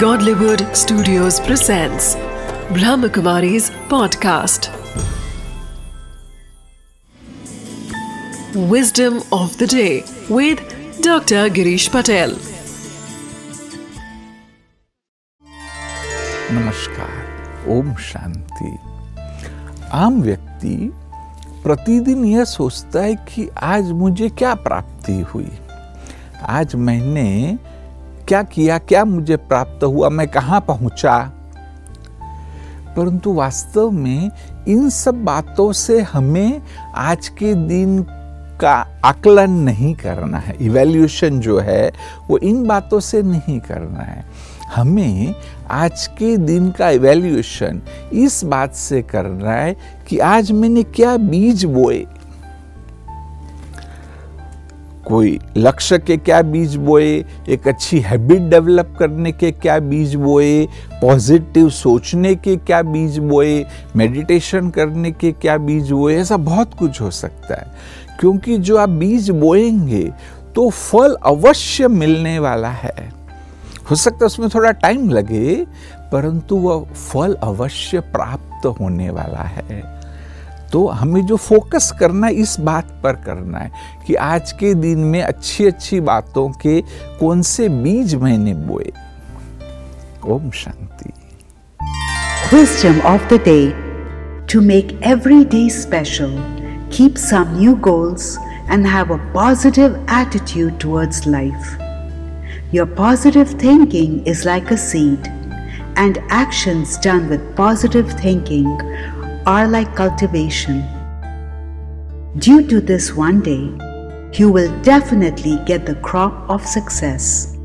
Godlywood Studios presents Brahmakumari's podcast. Wisdom of the day with Dr. Girish Patel. नमस्कार ओम शांति आम व्यक्ति प्रतिदिन यह सोचता है कि आज मुझे क्या प्राप्ति हुई आज मैंने क्या किया, क्या मुझे प्राप्त हुआ, मैं कहाँ पहुँचा? परंतु वास्तव में इन सब बातों से हमें आज के दिन का आकलन नहीं करना है। इवेल्यूशन जो है, वो इन बातों से नहीं करना है। हमें आज के दिन का इवेल्यूशन इस बात से करना है कि आज मैंने क्या बीज बोए कोई लक्ष्य के क्या बीज बोए, एक अच्छी हैबिट डेवलप करने के क्या बीज बोए पॉजिटिव सोचने के क्या बीज बोए मेडिटेशन करने के क्या बीज बोए, ऐसा बहुत कुछ हो सकता है। क्योंकि जो आप बीज बोएँगे तो फल अवश्य मिलने वाला है। हो सकता है उसमें थोड़ा टाइम लगे, परंतु वह फल अवश्य प्राप्त होने वाला है। तो हमें जो फोकस करना है इस बात पर करना है कि आज के दिन में अच्छी अच्छी बातों के कौन से बीज मैंने बोए Om Shanti Wisdom of the day To make every day special, keep some new goals and have a positive attitude towards life. Your positive thinking is like a seed, and actions done with positive thinking are like cultivation. Due to this one day, you will definitely get the crop of success.